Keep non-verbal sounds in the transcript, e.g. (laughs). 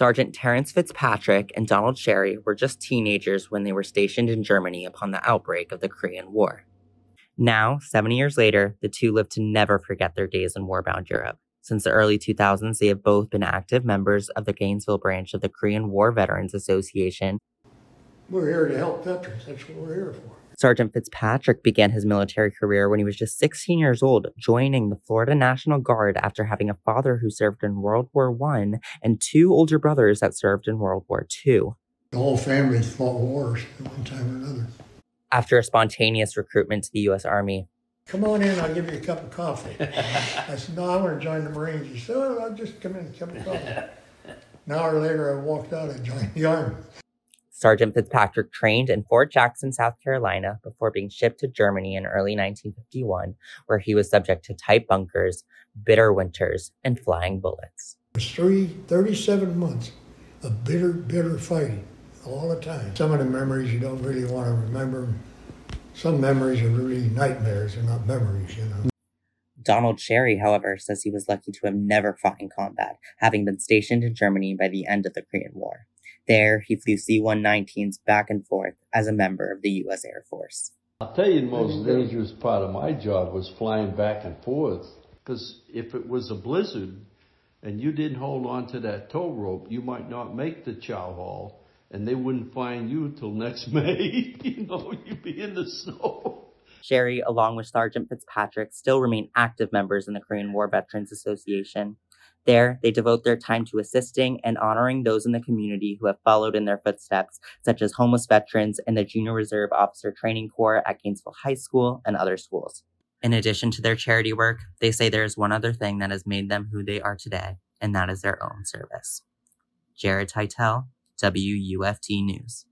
Sergeant Terence Fitzpatrick and Donald Sherry were just teenagers when they were stationed in Germany upon the outbreak of the Korean War. Now, 70 years later, the two live to never forget their days in war-bound Europe. Since the early 2000s, they have both been active members of the Gainesville branch of the Korean War Veterans Association. We're here to help veterans. That's what we're here for. Sergeant Fitzpatrick began his military career when he was just 16 years old, joining the Florida National Guard after having a father who served in World War I and two older brothers that served in World War II. The whole family fought wars at one time or another. After a spontaneous recruitment to the U.S. Army, Come on in, I'll give you a cup of coffee. I said, No, I want to join the Marines. He said, Oh, I'll just come in, a cup of coffee. An hour later, I walked out and joined the Army. Sergeant Fitzpatrick trained in Fort Jackson, South Carolina, before being shipped to Germany in early 1951, where he was subject to tight bunkers, bitter winters, and flying bullets. It was three, 37 months of bitter, bitter fighting all the time. Some of the memories you don't really want to remember. Some memories are really nightmares, they're not memories, you know. Donald Sherry, however, says he was lucky to have never fought in combat, having been stationed in Germany by the end of the Korean War. There, he flew C 119s back and forth as a member of the U.S. Air Force. I'll tell you the most dangerous part of my job was flying back and forth. Because if it was a blizzard and you didn't hold on to that tow rope, you might not make the chow hall and they wouldn't find you till next (laughs) May. you know, you'd be in the snow. Sherry, along with Sergeant Fitzpatrick, still remain active members in the Korean War Veterans Association. There, they devote their time to assisting and honoring those in the community who have followed in their footsteps, such as homeless veterans and the Junior Reserve Officer Training Corps at Gainesville High School and other schools. In addition to their charity work, they say there is one other thing that has made them who they are today, and that is their own service. Jared Titel, WUFT News.